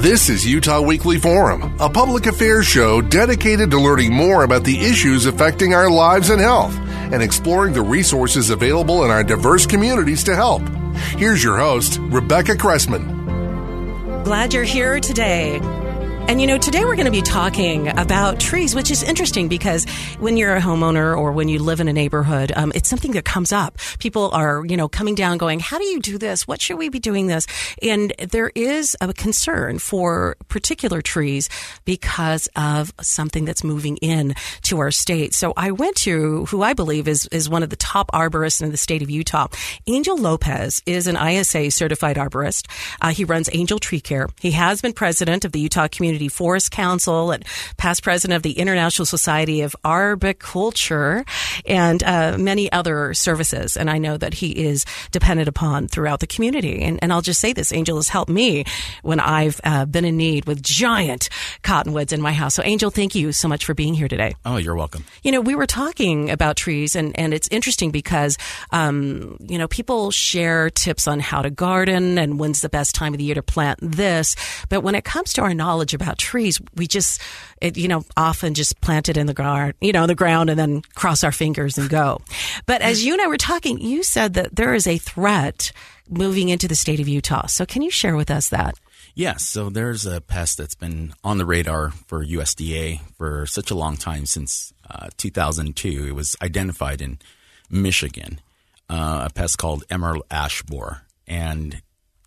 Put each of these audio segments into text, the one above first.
This is Utah Weekly Forum, a public affairs show dedicated to learning more about the issues affecting our lives and health and exploring the resources available in our diverse communities to help. Here's your host, Rebecca Cressman. Glad you're here today. And you know, today we're going to be talking about trees, which is interesting because when you're a homeowner or when you live in a neighborhood, um, it's something that comes up. People are, you know, coming down going, how do you do this? What should we be doing this? And there is a concern for particular trees because of something that's moving in to our state. So I went to who I believe is, is one of the top arborists in the state of Utah. Angel Lopez is an ISA certified arborist. Uh, he runs Angel Tree Care. He has been president of the Utah Community Forest Council and past president of the International Society of Arboriculture and uh, many other services. And I know that he is dependent upon throughout the community. And, and I'll just say this, Angel has helped me when I've uh, been in need with giant cottonwoods in my house. So Angel, thank you so much for being here today. Oh, you're welcome. You know, we were talking about trees and, and it's interesting because, um, you know, people share tips on how to garden and when's the best time of the year to plant this. But when it comes to our knowledge about trees, we just, it, you know, often just plant it in the ground, you know, the ground and then cross our fingers and go. But as you and I were talking, you said that there is a threat moving into the state of Utah. So can you share with us that? Yes, so there's a pest that's been on the radar for USDA for such a long time since uh, 2002. It was identified in Michigan, uh, a pest called emerald ash borer. And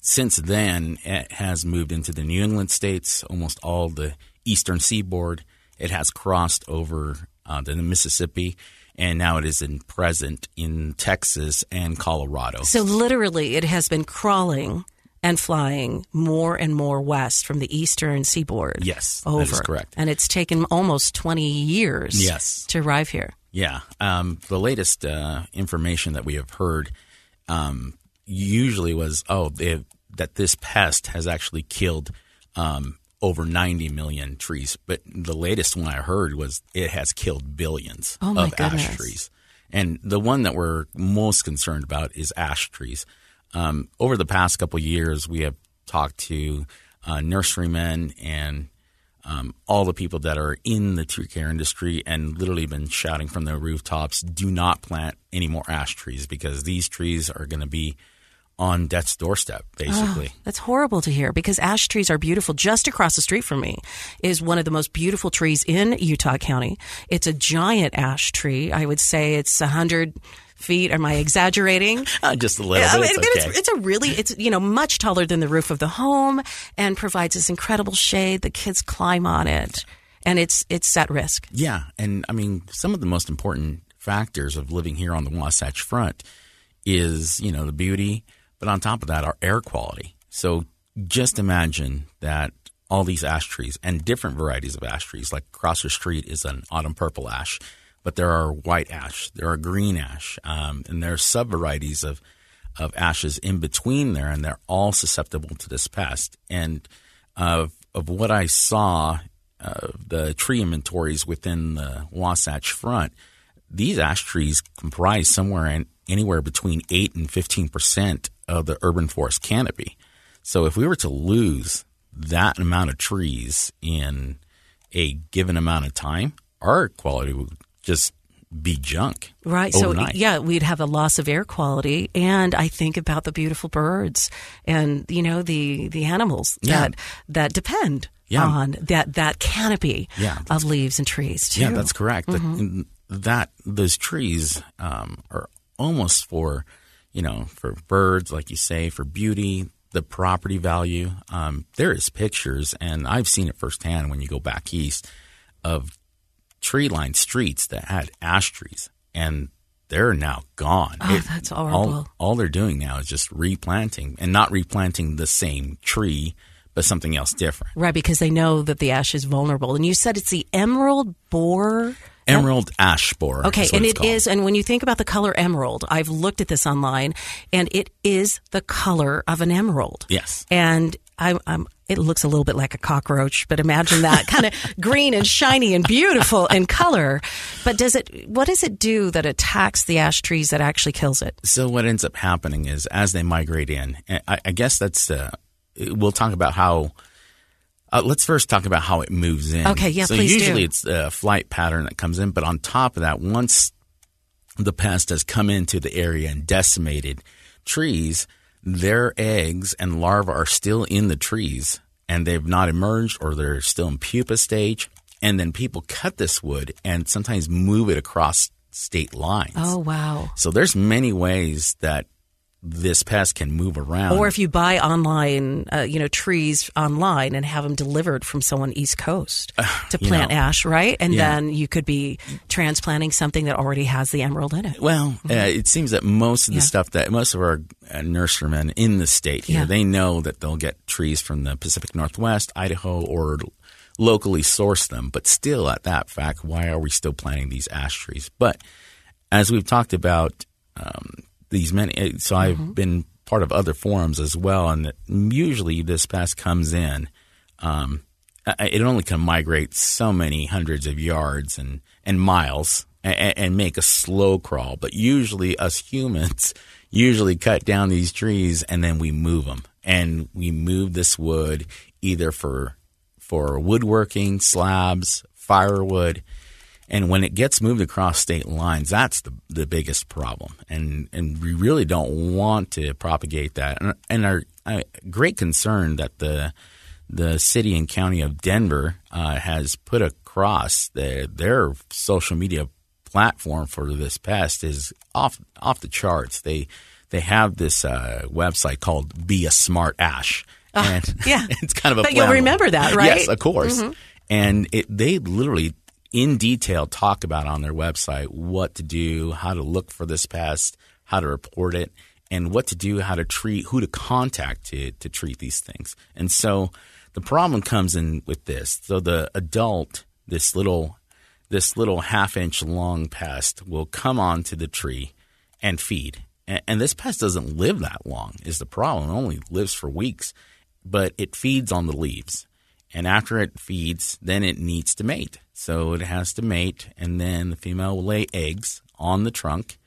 since then, it has moved into the New England states, almost all the eastern seaboard. It has crossed over uh, the Mississippi, and now it is in present in Texas and Colorado. So literally, it has been crawling and flying more and more west from the eastern seaboard. Yes, over. that is correct. And it's taken almost 20 years Yes. to arrive here. Yeah. Um, the latest uh, information that we have heard um, usually was, oh, they, that this pest has actually killed um, over 90 million trees. But the latest one I heard was it has killed billions Oh, of ash trees. And the one that we're most concerned about is ash trees. Um, over the past couple of years, we have talked to uh, nurserymen and um, all the people that are in the tree care industry and literally been shouting from the rooftops do not plant any more ash trees because these trees are going to be on death's doorstep, basically. That's horrible to hear because ash trees are beautiful. Just across the street from me is one of the most beautiful trees in Utah County. It's a giant ash tree. I would say it's a hundred feet. Am I exaggerating? Uh, just a little bit. It's it's, it's a really, it's, you know, much taller than the roof of the home and provides this incredible shade. The kids climb on it and it's, it's at risk. Yeah, and I mean, some of the most important factors of living here on the Wasatch Front is, you know, the beauty, but on top of that, our air quality. So just imagine that all these ash trees and different varieties of ash trees, like across the street is an autumn purple ash, but there are white ash, there are green ash, um, and there are sub varieties of of ashes in between there, and they're all susceptible to this pest. And of of what I saw, uh, the tree inventories within the Wasatch Front, these ash trees comprise somewhere in anywhere between eight and fifteen percent of the urban forest canopy. So if we were to lose that amount of trees in a given amount of time, our quality would just be junk. Right. overnight. So yeah, we'd have a loss of air quality, and I think about the beautiful birds and you know the the animals Yeah. that that depend Yeah. on that that canopy Yeah. of leaves and trees too. Yeah, that's correct. Mm-hmm. that those trees um, are almost for you know for birds, like you say, for beauty, the property value. Um, there is pictures, and I've seen it firsthand when you go back east of tree-lined streets that had ash trees, and they're now gone. Oh, that's horrible. All, all they're doing now is just replanting, and not replanting the same tree, but something else different. Right, because they know that the ash is vulnerable. And you said it's the emerald borer. Emerald ash borer. Okay, is and it is, called. and when you think about the color emerald, I've looked at this online, and it is the color of an emerald. Yes. And I, I'm, it looks a little bit like a cockroach, but imagine that kind of green and shiny and beautiful in color. But does it? What does it do that attacks the ash trees that actually kills it? So what ends up happening is as they migrate in, I, I guess that's uh, we'll talk about how. Uh, let's first talk about how it moves in. Okay, yeah, so please do. usually it's a flight pattern that comes in, but on top of that, once the pest has come into the area and decimated trees, their eggs and larvae are still in the trees and they've not emerged or they're still in pupa stage. And then people cut this wood and sometimes move it across state lines. Oh wow! So there's many ways that this pest can move around. Or if you buy online, uh, you know, trees online and have them delivered from someone East Coast to you plant know. ash, right? And Yeah. then you could be transplanting something that already has the emerald in it. well, uh, it seems that most of the Mm-hmm. Yeah. stuff that most of our uh, nurserymen in the state here, Yeah. they know that they'll get trees from the Pacific Northwest, Idaho, or locally source them. But still, at that fact, why are we still planting these ash trees? But as we've talked about, um, these many. uh, So I've Mm-hmm. been part of other forums as well, and usually this pest comes in. Um, it only can migrate so many hundreds of yards and, and miles and, and make a slow crawl. But usually, us humans usually cut down these trees and then we move them, and we move this wood either for for woodworking, slabs, firewood. And when it gets moved across state lines, that's the the biggest problem, and and we really don't want to propagate that. And, and our uh, great concern that the the city and county of Denver uh, has put across the, their social media platform for this pest is off off the charts. They they have this uh, website called Be a Smart Ash. And Ah, yeah. it's kind of a But you'll remember that, right? Mm-hmm. Yes, of course. And it, they literally, in detail, talk about on their website what to do, how to look for this pest, how to report it, and what to do, how to treat, who to contact to, to treat these things. And so the problem comes in with this. So the adult, this little, this little half inch long pest will come onto the tree and feed. And, and this pest doesn't live that long is the problem. It only lives for weeks, but it feeds on the leaves. And after it feeds, then it needs to mate. So it has to mate, and then the female will lay eggs on the trunk.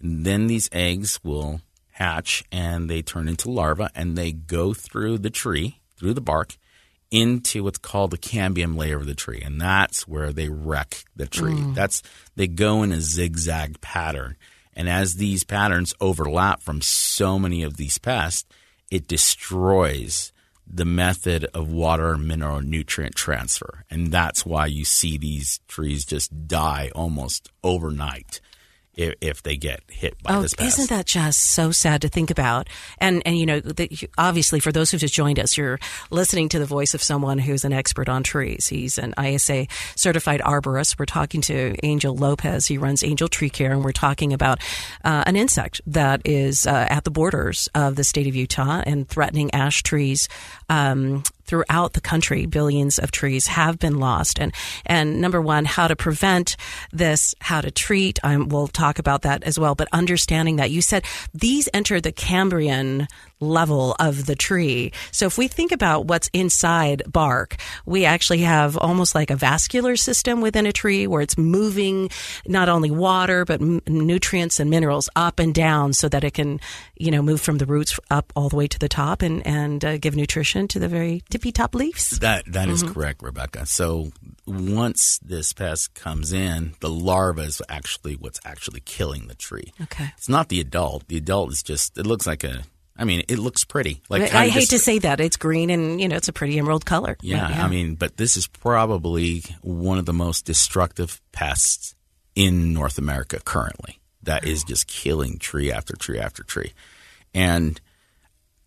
And then these eggs will hatch and they turn into larvae and they go through the tree, through the bark, into what's called the cambium layer of the tree. And that's where they wreck the tree. Mm. That's they go in a zigzag pattern. And as these patterns overlap from so many of these pests, it destroys the method of water mineral nutrient transfer. And that's why you see these trees just die almost overnight if, if they get hit by Oh, this pest. isn't that just so sad to think about? And and you know, the, obviously, for those who've just joined us, you're listening to the voice of someone who's an expert on trees. He's an ISA certified arborist. We're talking to Angel Lopez. He runs Angel Tree Care, and we're talking about uh, an insect that is uh, at the borders of the state of Utah and threatening ash trees. Um, throughout the country, billions of trees have been lost. And and number one, how to prevent this, how to treat. Um, we'll talk about that as well. But understanding that you said these enter the cambium level of the tree. So if we think about what's inside bark, we actually have almost like a vascular system within a tree where it's moving not only water but m- nutrients and minerals up and down so that it can, you know, move from the roots up all the way to the top and and uh, give nutrition to the very tippy top leaves. That that is Mm-hmm. correct, Rebecca. So once this pest comes in, the larva is actually what's actually killing the tree. Okay. It's not the adult. The adult is just it looks like a I mean, it looks pretty. Like I, I hate just- to say that it's green and you know it's a pretty emerald color. yeah, I mean, but this is probably one of the most destructive pests in North America currently. That is just killing tree after tree after tree. And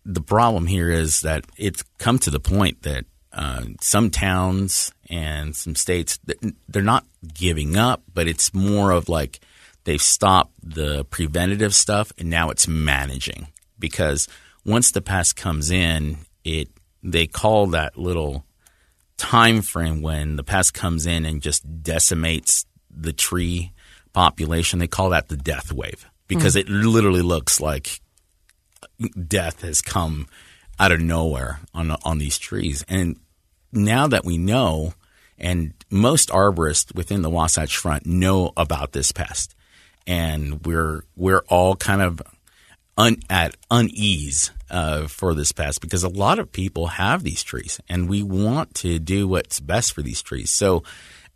the problem here is that it's come to the point that uh, some towns and some states they're not giving up, but it's more of like they've stopped the preventative stuff and now it's managing because once the pest comes in, it they call that little time frame when the pest comes in and just decimates the tree population. They call that the death wave because mm. it literally looks like death has come out of nowhere on on these trees. And now that we know, and most arborists within the Wasatch Front know about this pest, and we're we're all kind of un, at unease uh, for this pest because a lot of people have these trees, and we want to do what's best for these trees. So,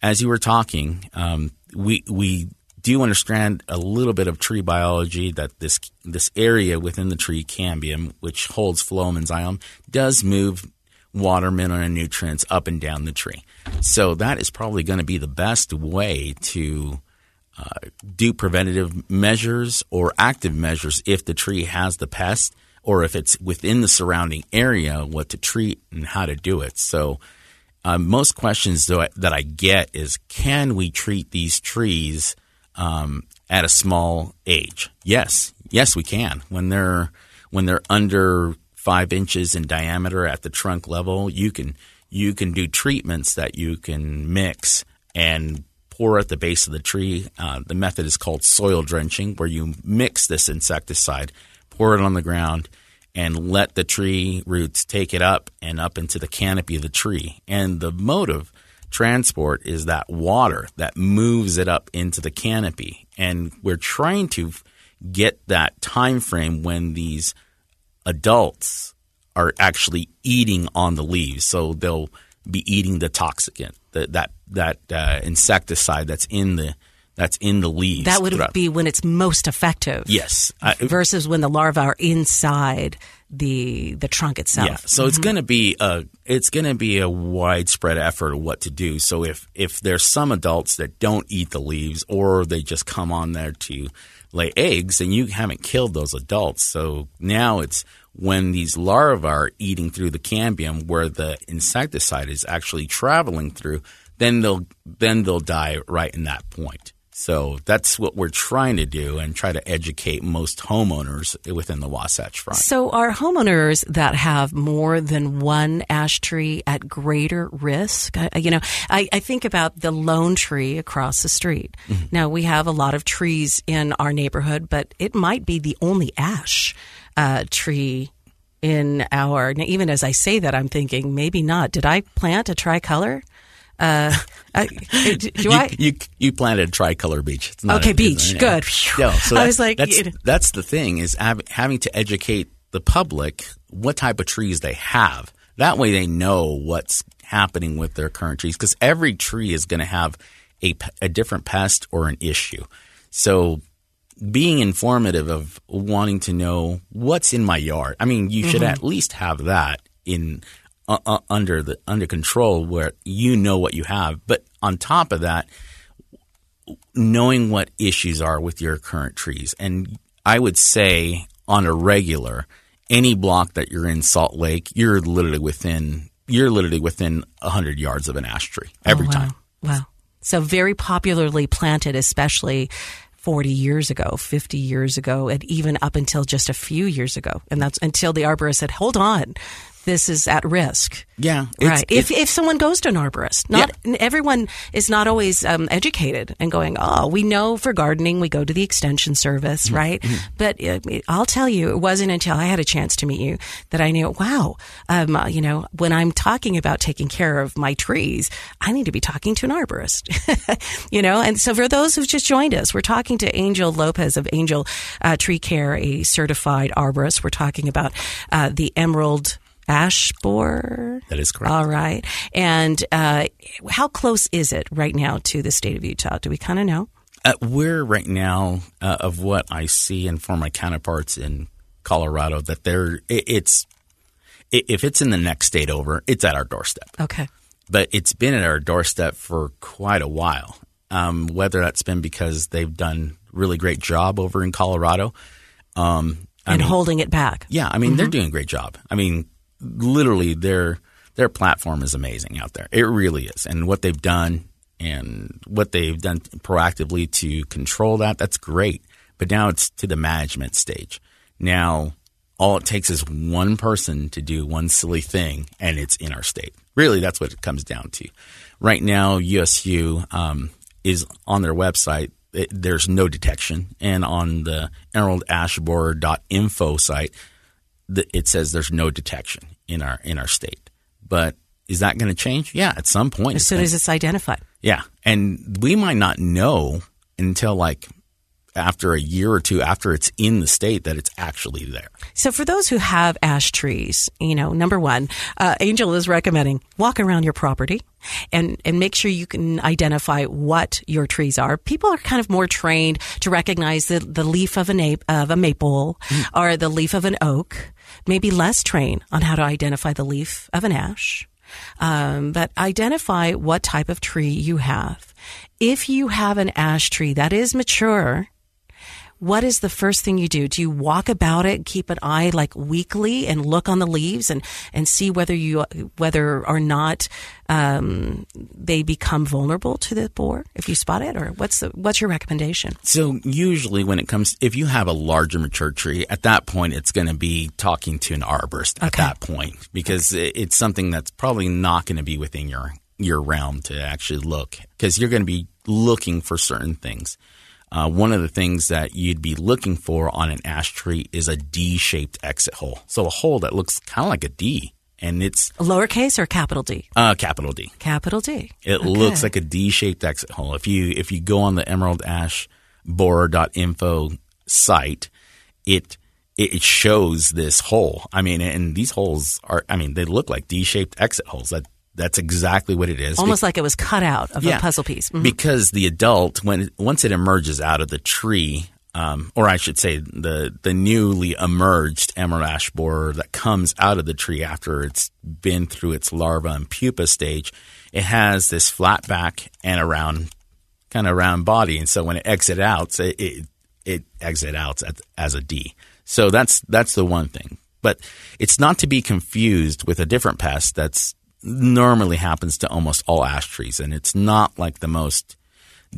as you were talking, um, we we do understand a little bit of tree biology that this this area within the tree cambium, which holds phloem and xylem, does move water, mineral, and nutrients up and down the tree. So that is probably going to be the best way to uh, do preventative measures or active measures if the tree has the pest or if it's within the surrounding area, what to treat and how to do it. So, uh, most questions that I, that I get is can we treat these trees um, at a small age? Yes, yes, we can. When they're when they're under five inches in diameter at the trunk level, you can you can do treatments that you can mix and pour at the base of the tree. Uh, the method is called soil drenching, where you mix this insecticide, pour it on the ground, and let the tree roots take it up and up into the canopy of the tree. And the mode of transport is that water that moves it up into the canopy. And we're trying to get that time frame when these adults are actually eating on the leaves. So they'll be eating the toxicant, the, that that uh, insecticide that's in the that's in the leaves. That would throughout. be when it's most effective. Yes, versus when the larvae are inside the the trunk itself. Yeah, so mm-hmm. it's going to be a it's going to be a widespread effort of what to do. So if if there's some adults that don't eat the leaves or they just come on there to lay eggs, and you haven't killed those adults. So now it's when these larvae are eating through the cambium where the insecticide is actually traveling through, then they'll then they'll die right in that point. So that's what we're trying to do and try to educate most homeowners within the Wasatch Front. So are homeowners that have more than one ash tree at greater risk? I, you know, I, I, think about the lone tree across the street. Mm-hmm. Now we have a lot of trees in our neighborhood, but it might be the only ash uh, tree in our. Even as I say that, I'm thinking maybe not. Did I plant a tricolor? Uh, uh, do you, I? You, you planted a tricolor beech. okay, a, beech. Good. Yeah, so I was like, that's, that's the thing is having to educate the public what type of trees they have. That way, they know what's happening with their current trees because every tree is going to have a, a different pest or an issue. So being informative of wanting to know what's in my yard. I mean, you should mm-hmm. at least have that in uh, under the under control where you know what you have. But on top of that, knowing what issues are with your current trees, and I would say on a regular, any block that you're in Salt Lake, you're literally within you're literally within hundred yards of an ash tree every oh, wow. time. Wow. So very popularly planted, especially 40 years ago, 50 years ago, and even up until just a few years ago. And that's until the arborist said, hold on, this is at risk. Yeah, right. If if someone goes to an arborist, not yeah. everyone is not always um, educated and going. Oh, we know for gardening we go to the extension service, mm-hmm. right? Mm-hmm. But uh, I'll tell you, it wasn't until I had a chance to meet you that I knew. Wow, um, uh, you know, when I'm talking about taking care of my trees, I need to be talking to an arborist. you know, and so for those who've just joined us, we're talking to Angel Lopez of Angel uh, Tree Care, a certified arborist. We're talking about uh, the emerald ash borer. That is correct. All right. And uh, how close is it right now to the state of Utah? Do we kind of know? Uh, we're right now, uh, of what I see and for my counterparts in Colorado, that there it, it's if it's in the next state over, it's at our doorstep. Okay. But it's been at our doorstep for quite a while. Um, whether that's been because they've done really great job over in Colorado, um, and mean, holding it back. Yeah, I mean mm-hmm. they're doing a great job. I mean literally their their platform is amazing out there. It really is, and what they've done and what they've done proactively to control that that's great. But now it's to the management stage. Now all it takes is one person to do one silly thing, and it's in our state. Really, that's what it comes down to. Right now, USU um, is on their website. It, there's no detection, and on the emeraldashborer.info site, the, it says there's no detection in our in our state. But is that going to change? Yeah, at some point. As soon as it's identified. Yeah, and we might not know until like after a year or two after it's in the state that it's actually there. So for those who have ash trees, you know, number one, uh, Angel is recommending walk around your property and, and make sure you can identify what your trees are. People are kind of more trained to recognize the, the leaf of, an ape, of a maple mm. or the leaf of an oak, maybe less trained on how to identify the leaf of an ash. Um, but identify what type of tree you have. If you have an ash tree that is mature, what is the first thing you do? Do you walk about it, keep an eye like weekly and look on the leaves and, and see whether you, whether or not, um, they become vulnerable to the borer if you spot it or what's the, what's your recommendation? So usually when it comes, if you have a larger mature tree, at that point, it's going to be talking to an arborist okay. at that point because it's something that's probably not going to be within your, your realm to actually look because you're going to be looking for certain things. Uh, one of the things that you'd be looking for on an ash tree is a D-shaped exit hole. So a hole that looks kind of like a D, and it's lowercase or capital D. Uh, capital D. Capital D. It okay. looks like a D-shaped exit hole. If you if you go on the Emerald Ash Borer.info site, it it shows this hole. I mean, and these holes are, I mean, they look like D-shaped exit holes. That that's exactly what it is. Almost Be- like it was cut out of yeah, a puzzle piece. Mm-hmm. Because the adult, when once it emerges out of the tree, um, or I should say, the the newly emerged emerald ash borer that comes out of the tree after it's been through its larva and pupa stage, it has this flat back and a round, kind of round body, and so when it exits out, it it, it exit out as a D. So that's that's the one thing. But it's not to be confused with a different pest that's normally happens to almost all ash trees, and it's not like the most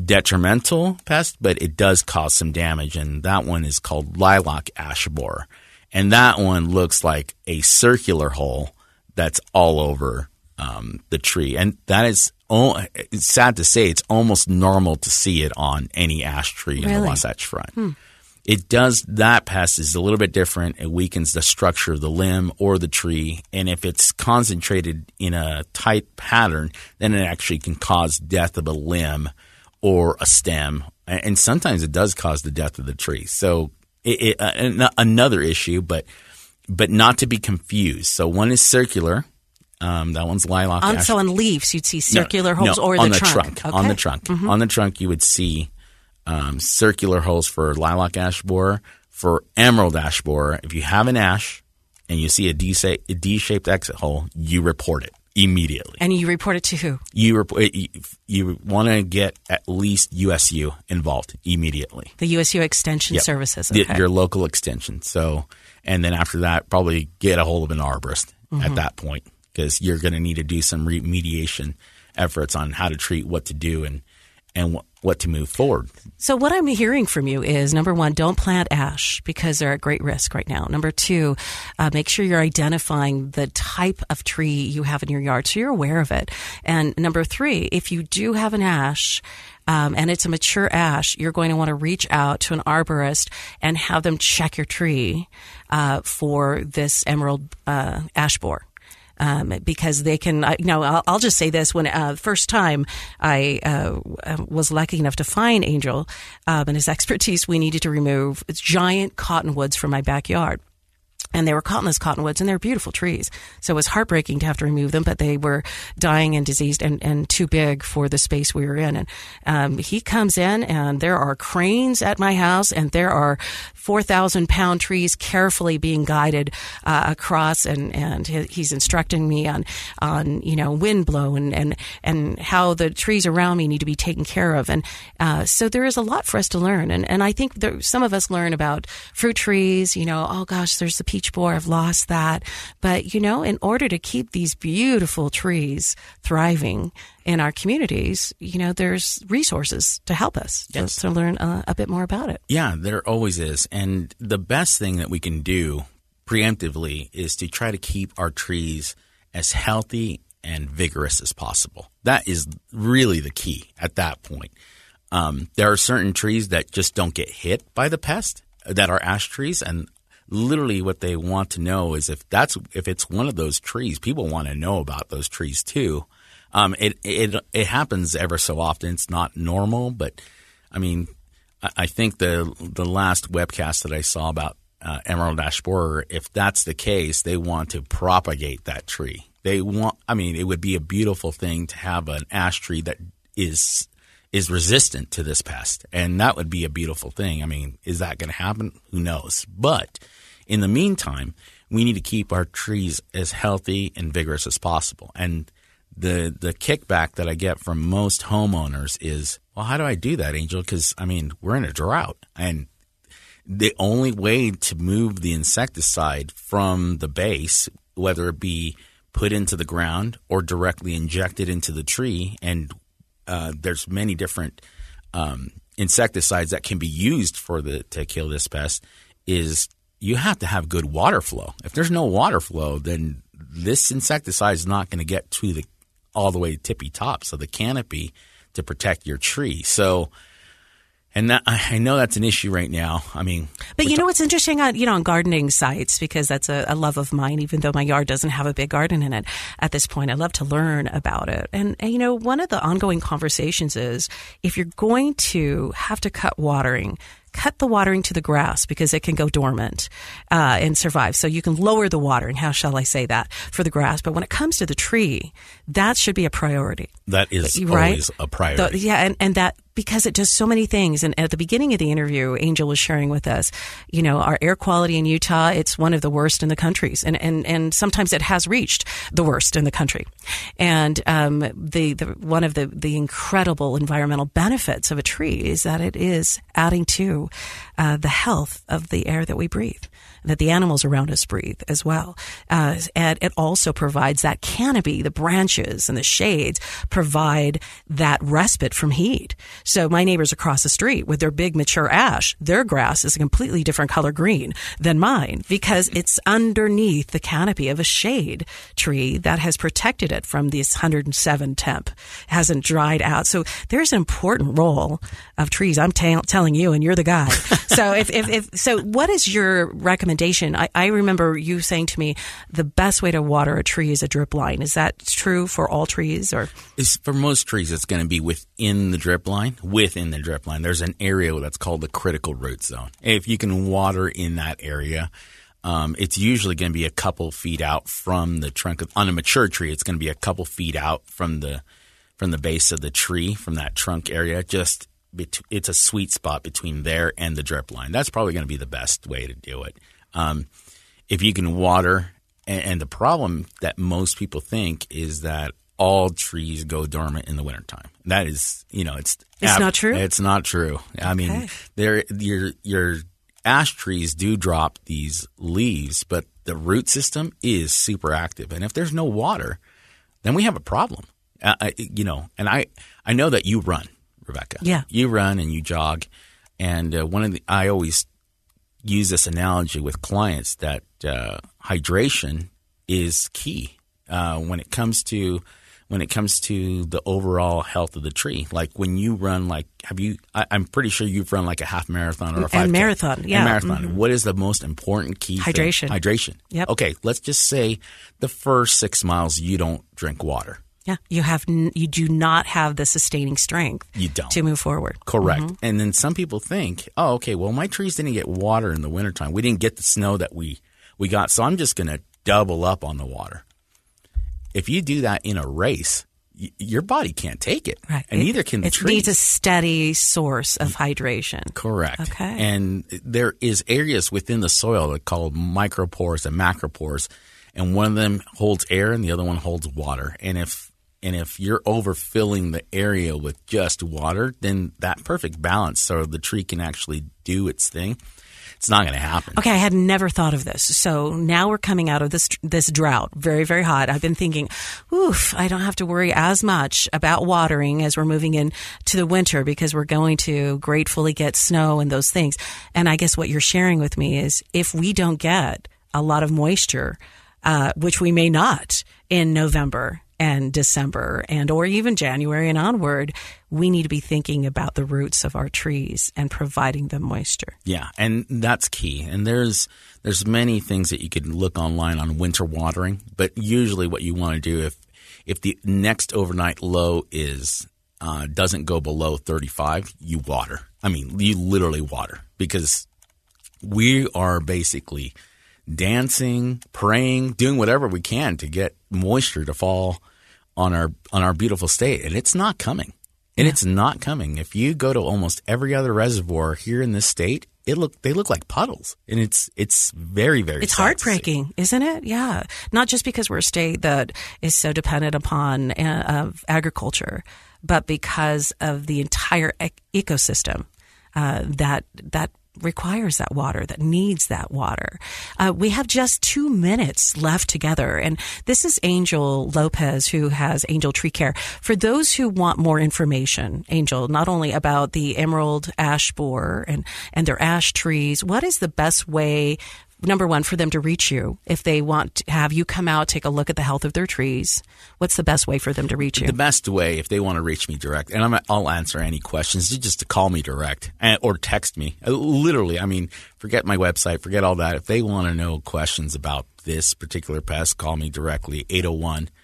detrimental pest, but it does cause some damage, and that one is called lilac ash borer, and that one looks like a circular hole that's all over um, the tree, and that is. Oh, it's sad to say, it's almost normal to see it on any ash tree in the Wasatch Front. Hmm. It does that pest is a little bit different. It weakens the structure of the limb or the tree, and if it's concentrated in a tight pattern, then it actually can cause death of a limb or a stem, and sometimes it does cause the death of the tree. So it, it, uh, another issue, but but not to be confused. So one is circular. Um, that one's lilac. On, so on leaves, you'd see circular no, holes no, or the, the trunk. trunk okay. On the trunk. Mm-hmm. On the trunk, you would see um, circular holes for lilac ash borer. For emerald ash borer, if you have an ash and you see a D-shaped exit hole, you report it immediately. And you report it to who? You report. You, you want to get at least USU involved immediately. The USU Extension yep. Services. Okay. The, your local extension. So, and then after that, probably get a hold of an arborist mm-hmm. at that point because you're going to need to do some remediation efforts on how to treat, what to do, and and what to move forward. So, what I'm hearing from you is number one, don't plant ash because they're at great risk right now. Number two, uh, make sure you're identifying the type of tree you have in your yard so you're aware of it. And number three, if you do have an ash, um, and it's a mature ash, you're going to want to reach out to an arborist and have them check your tree uh, for this emerald uh, ash borer um, because they can. You know, I'll, I'll, just say this: when uh, first time I uh, was lucky enough to find Angel um, and his expertise, we needed to remove giant cottonwoods from my backyard and they were cottonless cottonwoods and they're beautiful trees. So it was heartbreaking to have to remove them, but they were dying and diseased and, and too big for the space we were in. And um, he comes in and there are cranes at my house and there are 4,000 pound trees carefully being guided uh, across and, and he's instructing me on, on, you know, wind blow and, and, and how the trees around me need to be taken care of. And uh, so there is a lot for us to learn. And, and I think there, some of us learn about fruit trees, you know, oh gosh, there's the peach borer. I've lost that. But, you know, in order to keep these beautiful trees thriving in our communities, you know, there's resources to help us yes. to, to, learn a, a bit more about it. Yeah, there always is. And the best thing that we can do preemptively is to try to keep our trees as healthy and vigorous as possible. That is really the key at that point. Um, there are certain trees that just don't get hit by the pest that are ash trees, and literally what they want to know is if that's if it's one of those trees, people want to know about those trees too. Um, it it it happens ever so often. It's not normal, but I mean, I, think the the last webcast that I saw about uh, emerald ash borer, if that's the case, they want to propagate that tree. They want. I mean, it would be a beautiful thing to have an ash tree that is is resistant to this pest, and that would be a beautiful thing. I mean, is that going to happen? Who knows? But in the meantime, we need to keep our trees as healthy and vigorous as possible. And the the kickback that I get from most homeowners is, well, how do I do that, Angel? Because I mean, we're in a drought, and the only way to move the insecticide from the base, whether it be put into the ground or directly injected into the tree, and uh, there's many different um, insecticides that can be used for the to kill this pest, is you have to have good water flow. If there's no water flow, then this insecticide is not going to get to the all the way tippy top, so the canopy to protect your tree. So and that, I know that's an issue right now. I mean, but you know what's interesting on you know on gardening sites because that's a, a, love of mine. Even though my yard doesn't have a big garden in it at this point, I love to learn about it. And, and you know, one of the ongoing conversations is if you're going to have to cut watering, cut the watering to the grass because it can go dormant uh, and survive. So you can lower the watering. How shall I say that for the grass? But when it comes to the tree, that should be a priority. That is right? always a priority. The, yeah, and, and that because it does so many things. And at the beginning of the interview, Angel was sharing with us, you know, our air quality in Utah, it's one of the worst in the countries. And, and, and sometimes it has reached the worst in the country. And, um, the, the, one of the, the incredible environmental benefits of a tree is that it is adding to, uh, the health of the air that we breathe that the animals around us breathe as well. Uh, and it also provides that canopy, the branches and the shades provide that respite from heat. So my neighbors across the street with their big mature ash, their grass is a completely different color green than mine because it's underneath the canopy of a shade tree that has protected it from this 107 temp, hasn't dried out. So there's an important role of trees. I'm t- telling you, and you're the guy. so if, if, if, so what is your recommendation? I, I remember you saying to me the best way to water a tree is a drip line. Is that true for all trees or? It's, for most trees, it's going to be within the drip line. Within the drip line, there's an area that's called the critical root zone. If you can water in that area, um, it's usually going to be a couple feet out from the trunk of, on a mature tree. It's going to be a couple feet out from the from the base of the tree, from that trunk area. Just it's a sweet spot between there and the drip line. That's probably going to be the best way to do it. Um, if you can water, and, and, the problem that most people think is that all trees go dormant in the wintertime. That is, you know, it's it's ab- not true. It's not true. I mean, there your your ash trees do drop these leaves, but the root system is super active, and if there's no water, then we have a problem. Uh, I, you know, and I I know that you run Rebecca. Yeah. You run and you jog. And uh, one of the, I always use this analogy with clients that uh, hydration is key uh, when it comes to when it comes to the overall health of the tree. Like when you run, like have you? I, am pretty sure you've run like a half marathon or a five marathon. Yeah, marathon. Mm-hmm. What is the most important key? Hydration. Thing? Hydration. Yep. Okay, let's just say the first six miles you don't drink water. Yeah, you have you do not have the sustaining strength. You don't to move forward. Correct. Mm-hmm. And then some people think, oh, okay, well, my trees didn't get water in the wintertime. We didn't get the snow that we we got, so I'm just going to double up on the water. If you do that in a race, y- your body can't take it, right. and it, neither can the it tree. It needs a steady source of hydration. Correct. Okay. And there is areas within the soil that called micropores and macropores, and one of them holds air and the other one holds water. And if and if you're overfilling the area with just water, then that perfect balance so the tree can actually do its thing. It's not going to happen. Okay, I had never thought of this. So now we're coming out of this this drought, very very hot. I've been thinking, oof, I don't have to worry as much about watering as we're moving in to the winter because we're going to gratefully get snow and those things. And I guess what you're sharing with me is if we don't get a lot of moisture, uh, which we may not in November and December and or even January and onward, we need to be thinking about the roots of our trees and providing them moisture. Yeah, and that's key. And there's there's many things that you can look online on winter watering, but usually what you want to do if if the next overnight low is uh, doesn't go below 35, you water. I mean, you literally water because we are basically dancing, praying, doing whatever we can to get moisture to fall on our on our beautiful state, and it's not coming. And yeah. it's not coming. If you go to almost every other reservoir here in this state, it look they look like puddles, and it's it's very very. It's heartbreaking, isn't it? Yeah, not just because we're a state that is so dependent upon uh, agriculture, but because of the entire ecosystem uh, that that requires that water, that needs that water. Uh, we have just two minutes left together. And this is Angel Lopez, who has Angel Tree Care. For those who want more information, Angel, not only about the emerald ash borer and, and their ash trees, what is the best way number one, for them to reach you if they want to have you come out, take a look at the health of their trees? What's the best way for them to reach you? The best way, if they want to reach me direct, and i will answer any questions, just to call me direct or text me. Uh, literally, I mean, forget my website, forget all that. If they want to know questions about this particular pest, call me directly, 801 uh,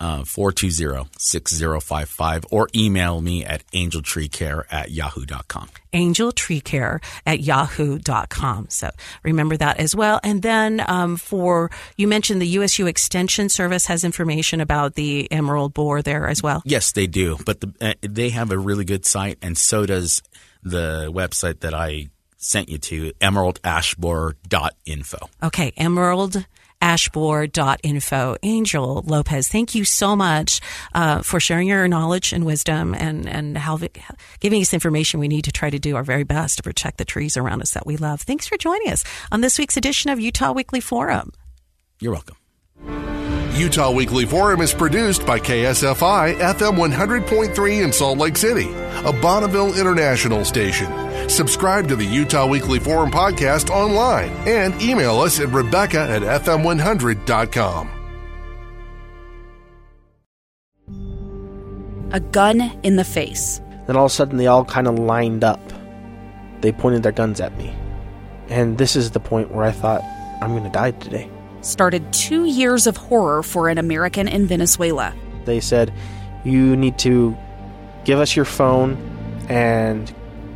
420-6055 or email me at angeltreecare at yahoo.com. Angeltreecare at yahoo.com. So remember that as well. And then um, for, you mentioned the USU Extension Service has information about the emerald borer there as well. Yes, they do. But the, uh, they have a really good site and so does the website that I sent you to, emeraldashborer.info. Okay, emerald ashborer.info. Angel Lopez, thank you so much uh, for sharing your knowledge and wisdom and, and how, giving us information we need to try to do our very best to protect the trees around us that we love. Thanks for joining us on this week's edition of Utah Weekly Forum. You're welcome. Utah Weekly Forum is produced by KSFI FM 100.3 in Salt Lake City, a Bonneville International station. Subscribe to the Utah Weekly Forum podcast online and email us at Rebecca at FM100.com. A gun in the face. Then all of a sudden, they all kind of lined up. They pointed their guns at me. And this is the point where I thought, I'm going to die today started two years of horror for an American in Venezuela. They said, You need to give us your phone and